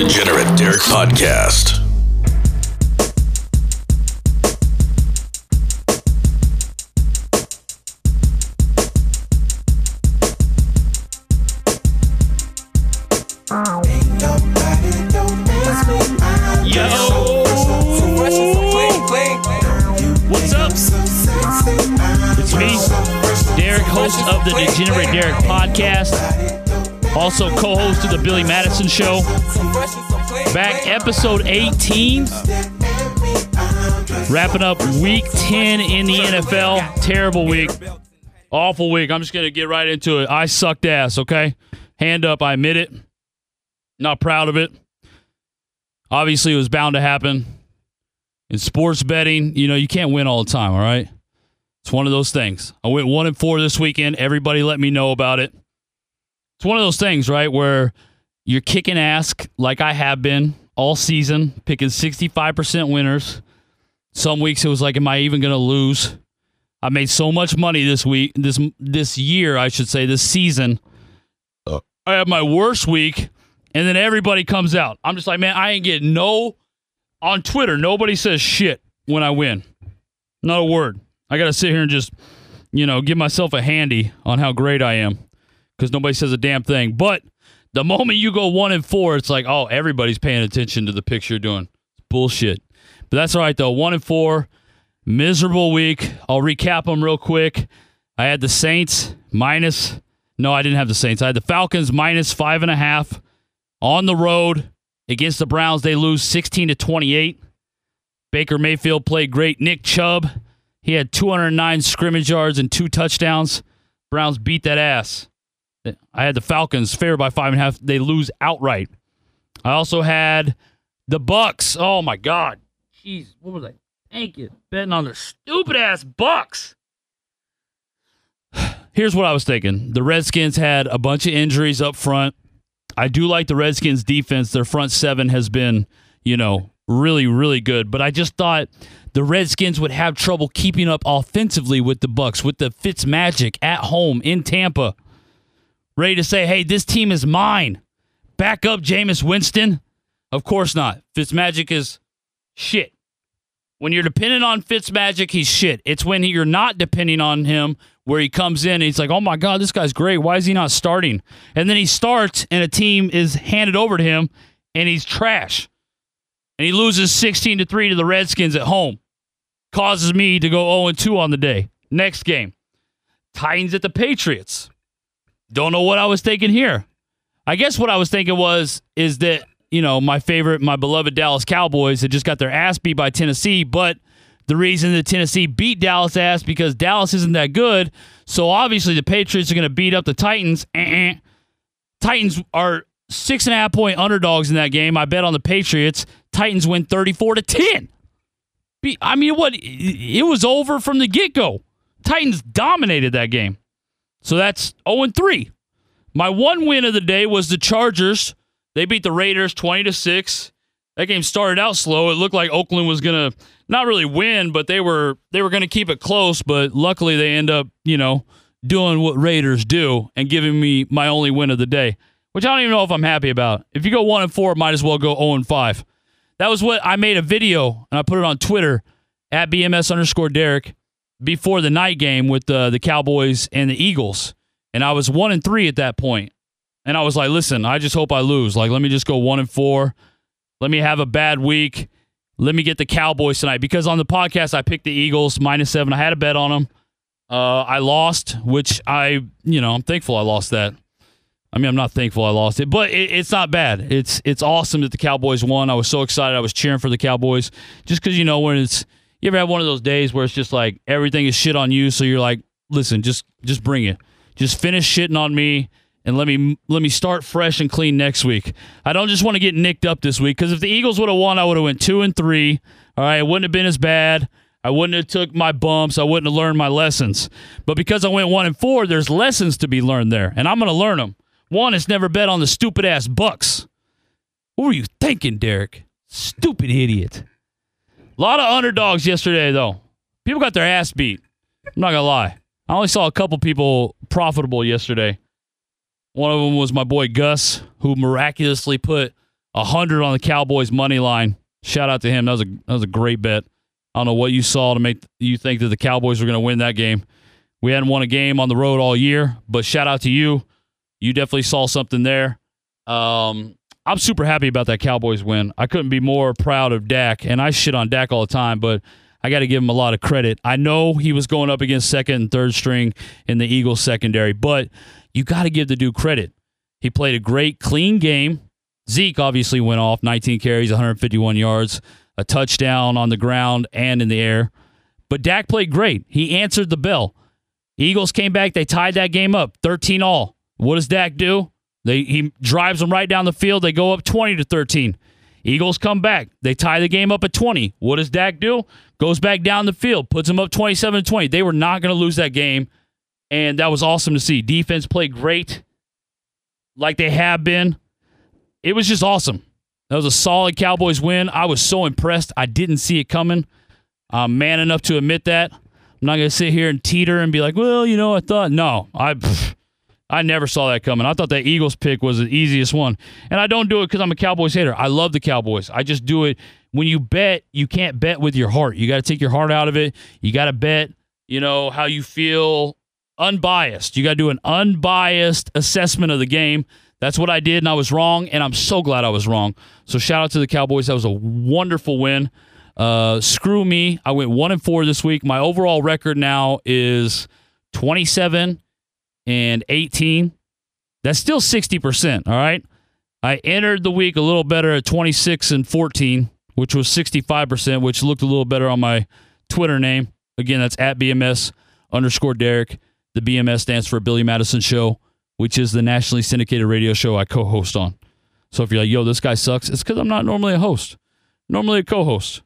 Degenerate Derek Podcast. What's up? It's me, Derek, host of the Degenerate Derek podcast, also co host of the Billy Madison Show. Back episode 18, wrapping up week 10 in the NFL. Terrible week. Awful week. I'm just going to get right into it. I sucked ass, okay? Hand up, I admit it. Not proud of it. Obviously, it was bound to happen. In sports betting, you know, you can't win all the time, all right? It's one of those things. I went one and four this weekend. Everybody let me know about it. It's one of those things, right, where you're kicking ass like I have been all season, picking 65% winners. Some weeks it was like, am I even going to lose? I made so much money this week, this this year, I should say, this season. Uh. I had my worst week, and then everybody comes out. I'm just like, man, I ain't getting no on Twitter. Nobody says shit when I win. Not a word. I got to sit here and just, you know, give myself a handy on how great I am because nobody says a damn thing. But the moment you go one and four, it's like, oh, everybody's paying attention to the picture you're doing. It's bullshit. But that's all right, though. One and four, miserable week. I'll recap them real quick. I had the Saints minus, no, I didn't have the Saints. I had the Falcons minus five and a half on the road against the Browns. They lose 16 to 28. Baker Mayfield played great. Nick Chubb, he had 209 scrimmage yards and two touchdowns. Browns beat that ass. I had the Falcons favored by five and a half. They lose outright. I also had the Bucks. Oh my God. Jeez, what was I thinking? Betting on the stupid ass Bucks. Here's what I was thinking. The Redskins had a bunch of injuries up front. I do like the Redskins defense. Their front seven has been, you know, really, really good. But I just thought the Redskins would have trouble keeping up offensively with the Bucks, with the Fitz Magic at home in Tampa. Ready to say, hey, this team is mine. Back up Jameis Winston. Of course not. Fitzmagic is shit. When you're dependent on Fitzmagic, he's shit. It's when you're not depending on him where he comes in and he's like, oh my God, this guy's great. Why is he not starting? And then he starts and a team is handed over to him and he's trash. And he loses 16 to 3 to the Redskins at home. Causes me to go 0 2 on the day. Next game. Titans at the Patriots. Don't know what I was thinking here. I guess what I was thinking was is that you know my favorite, my beloved Dallas Cowboys had just got their ass beat by Tennessee, but the reason that Tennessee beat Dallas ass because Dallas isn't that good. So obviously the Patriots are going to beat up the Titans. Eh-eh. Titans are six and a half point underdogs in that game. I bet on the Patriots. Titans win thirty four to ten. I mean, what? It was over from the get go. Titans dominated that game. So that's 0 3. My one win of the day was the Chargers. They beat the Raiders 20 to 6. That game started out slow. It looked like Oakland was going to not really win, but they were they were going to keep it close, but luckily they end up, you know, doing what Raiders do and giving me my only win of the day, which I don't even know if I'm happy about. If you go 1 and 4, might as well go 0 and 5. That was what I made a video and I put it on Twitter at BMS underscore Derek before the night game with the the Cowboys and the Eagles, and I was one and three at that point. And I was like, listen, I just hope I lose. Like, let me just go one and four. Let me have a bad week. Let me get the Cowboys tonight because on the podcast I picked the Eagles minus seven. I had a bet on them. Uh, I lost, which I, you know, I'm thankful I lost that. I mean, I'm not thankful I lost it, but it, it's not bad. It's it's awesome that the Cowboys won. I was so excited. I was cheering for the Cowboys just because you know when it's you ever have one of those days where it's just like everything is shit on you, so you're like, listen, just just bring it. Just finish shitting on me and let me let me start fresh and clean next week. I don't just want to get nicked up this week because if the Eagles would have won, I would have went two and three. All right, it wouldn't have been as bad. I wouldn't have took my bumps. I wouldn't have learned my lessons. But because I went one and four, there's lessons to be learned there, and I'm going to learn them. One is never bet on the stupid ass Bucks. What were you thinking, Derek? Stupid idiot. A lot of underdogs yesterday, though. People got their ass beat. I'm not gonna lie. I only saw a couple people profitable yesterday. One of them was my boy Gus, who miraculously put 100 on the Cowboys money line. Shout out to him. That was a that was a great bet. I don't know what you saw to make you think that the Cowboys were going to win that game. We hadn't won a game on the road all year, but shout out to you. You definitely saw something there. Um, I'm super happy about that Cowboys win. I couldn't be more proud of Dak, and I shit on Dak all the time, but I got to give him a lot of credit. I know he was going up against second and third string in the Eagles secondary, but you got to give the dude credit. He played a great, clean game. Zeke obviously went off 19 carries, 151 yards, a touchdown on the ground and in the air. But Dak played great. He answered the bell. Eagles came back. They tied that game up 13 all. What does Dak do? They, he drives them right down the field. They go up 20 to 13. Eagles come back. They tie the game up at 20. What does Dak do? Goes back down the field, puts them up 27 to 20. They were not going to lose that game. And that was awesome to see. Defense played great, like they have been. It was just awesome. That was a solid Cowboys win. I was so impressed. I didn't see it coming. I'm man enough to admit that. I'm not going to sit here and teeter and be like, well, you know, I thought. No, I. I never saw that coming. I thought that Eagles pick was the easiest one. And I don't do it because I'm a Cowboys hater. I love the Cowboys. I just do it. When you bet, you can't bet with your heart. You got to take your heart out of it. You got to bet, you know, how you feel unbiased. You got to do an unbiased assessment of the game. That's what I did, and I was wrong, and I'm so glad I was wrong. So shout out to the Cowboys. That was a wonderful win. Uh, screw me. I went one and four this week. My overall record now is 27 and 18. That's still 60%. All right. I entered the week a little better at 26 and 14, which was 65%, which looked a little better on my Twitter name. Again, that's at BMS underscore Derek. The BMS stands for Billy Madison Show, which is the nationally syndicated radio show I co host on. So if you're like, yo, this guy sucks, it's because I'm not normally a host, normally a co host.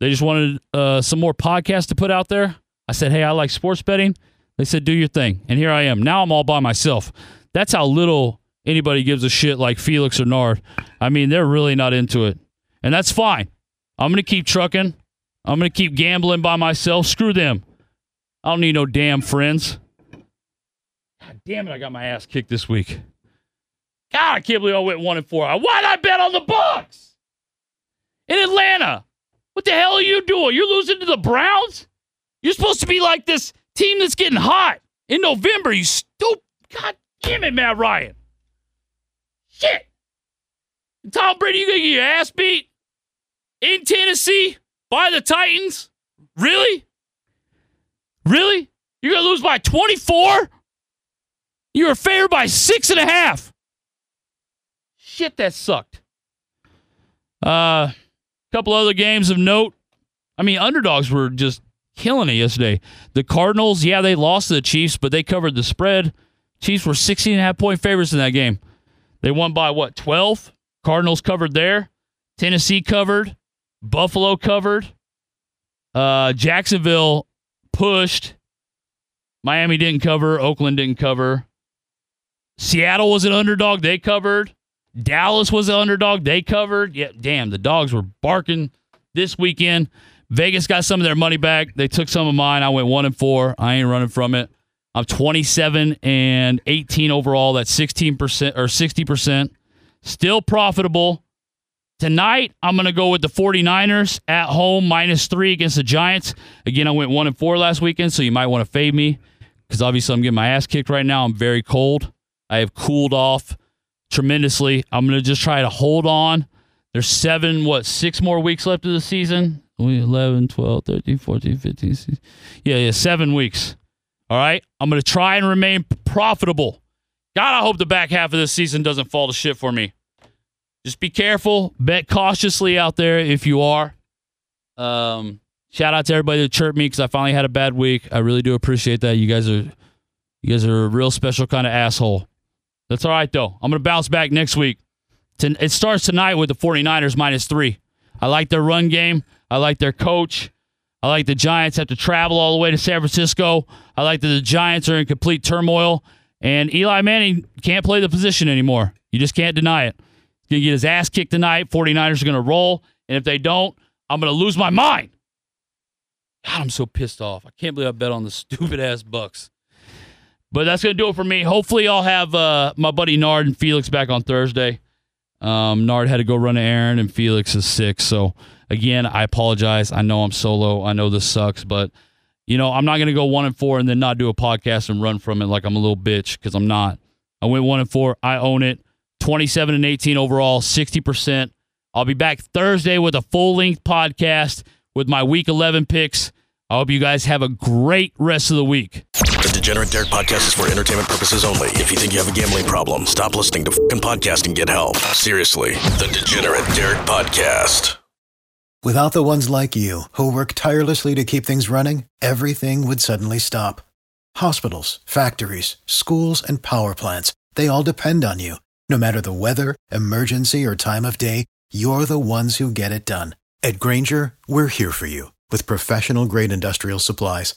They just wanted uh, some more podcasts to put out there. I said, hey, I like sports betting. They said, do your thing. And here I am. Now I'm all by myself. That's how little anybody gives a shit like Felix or Nard. I mean, they're really not into it. And that's fine. I'm going to keep trucking. I'm going to keep gambling by myself. Screw them. I don't need no damn friends. God damn it, I got my ass kicked this week. God, I can't believe I went one and four. Why'd I bet on the Bucks in Atlanta? What the hell are you doing? You're losing to the Browns? You're supposed to be like this team that's getting hot in November. You stupid. God damn it, Matt Ryan. Shit. Tom Brady, you gonna get your ass beat in Tennessee by the Titans? Really? Really? You're gonna lose by 24? You were favored by six and a half. Shit, that sucked. A uh, couple other games of note. I mean, underdogs were just killing it yesterday. The Cardinals, yeah, they lost to the Chiefs, but they covered the spread. Chiefs were 16 and a half point favorites in that game. They won by what, 12? Cardinals covered there. Tennessee covered. Buffalo covered. Uh, Jacksonville pushed. Miami didn't cover. Oakland didn't cover. Seattle was an underdog. They covered. Dallas was an underdog. They covered. Yeah, damn, the dogs were barking this weekend. Vegas got some of their money back. They took some of mine. I went one and four. I ain't running from it. I'm 27 and 18 overall. That's 16% or 60%. Still profitable. Tonight, I'm going to go with the 49ers at home, minus three against the Giants. Again, I went one and four last weekend, so you might want to fade me because obviously I'm getting my ass kicked right now. I'm very cold. I have cooled off tremendously. I'm going to just try to hold on. There's seven, what, six more weeks left of the season? 11, 12, 13, 14, 15, 16. Yeah, yeah, seven weeks. All right. I'm going to try and remain profitable. God, I hope the back half of this season doesn't fall to shit for me. Just be careful. Bet cautiously out there if you are. Um, shout out to everybody that chirped me because I finally had a bad week. I really do appreciate that. You guys are you guys are a real special kind of asshole. That's all right though. I'm gonna bounce back next week. It starts tonight with the 49ers minus three. I like their run game. I like their coach. I like the Giants have to travel all the way to San Francisco. I like that the Giants are in complete turmoil. And Eli Manning can't play the position anymore. You just can't deny it. He's going to get his ass kicked tonight. 49ers are going to roll. And if they don't, I'm going to lose my mind. God, I'm so pissed off. I can't believe I bet on the stupid ass Bucks. But that's going to do it for me. Hopefully, I'll have uh, my buddy Nard and Felix back on Thursday. Um, Nard had to go run an errand, and Felix is sick. So again, I apologize. I know I'm solo. I know this sucks, but you know I'm not gonna go one and four and then not do a podcast and run from it like I'm a little bitch because I'm not. I went one and four. I own it. 27 and 18 overall, 60%. I'll be back Thursday with a full length podcast with my week 11 picks. I hope you guys have a great rest of the week. The Degenerate Derek podcast is for entertainment purposes only. If you think you have a gambling problem, stop listening to fucking podcast and get help. Seriously, the Degenerate Derek podcast. Without the ones like you, who work tirelessly to keep things running, everything would suddenly stop. Hospitals, factories, schools, and power plants, they all depend on you. No matter the weather, emergency, or time of day, you're the ones who get it done. At Grainger, we're here for you with professional grade industrial supplies.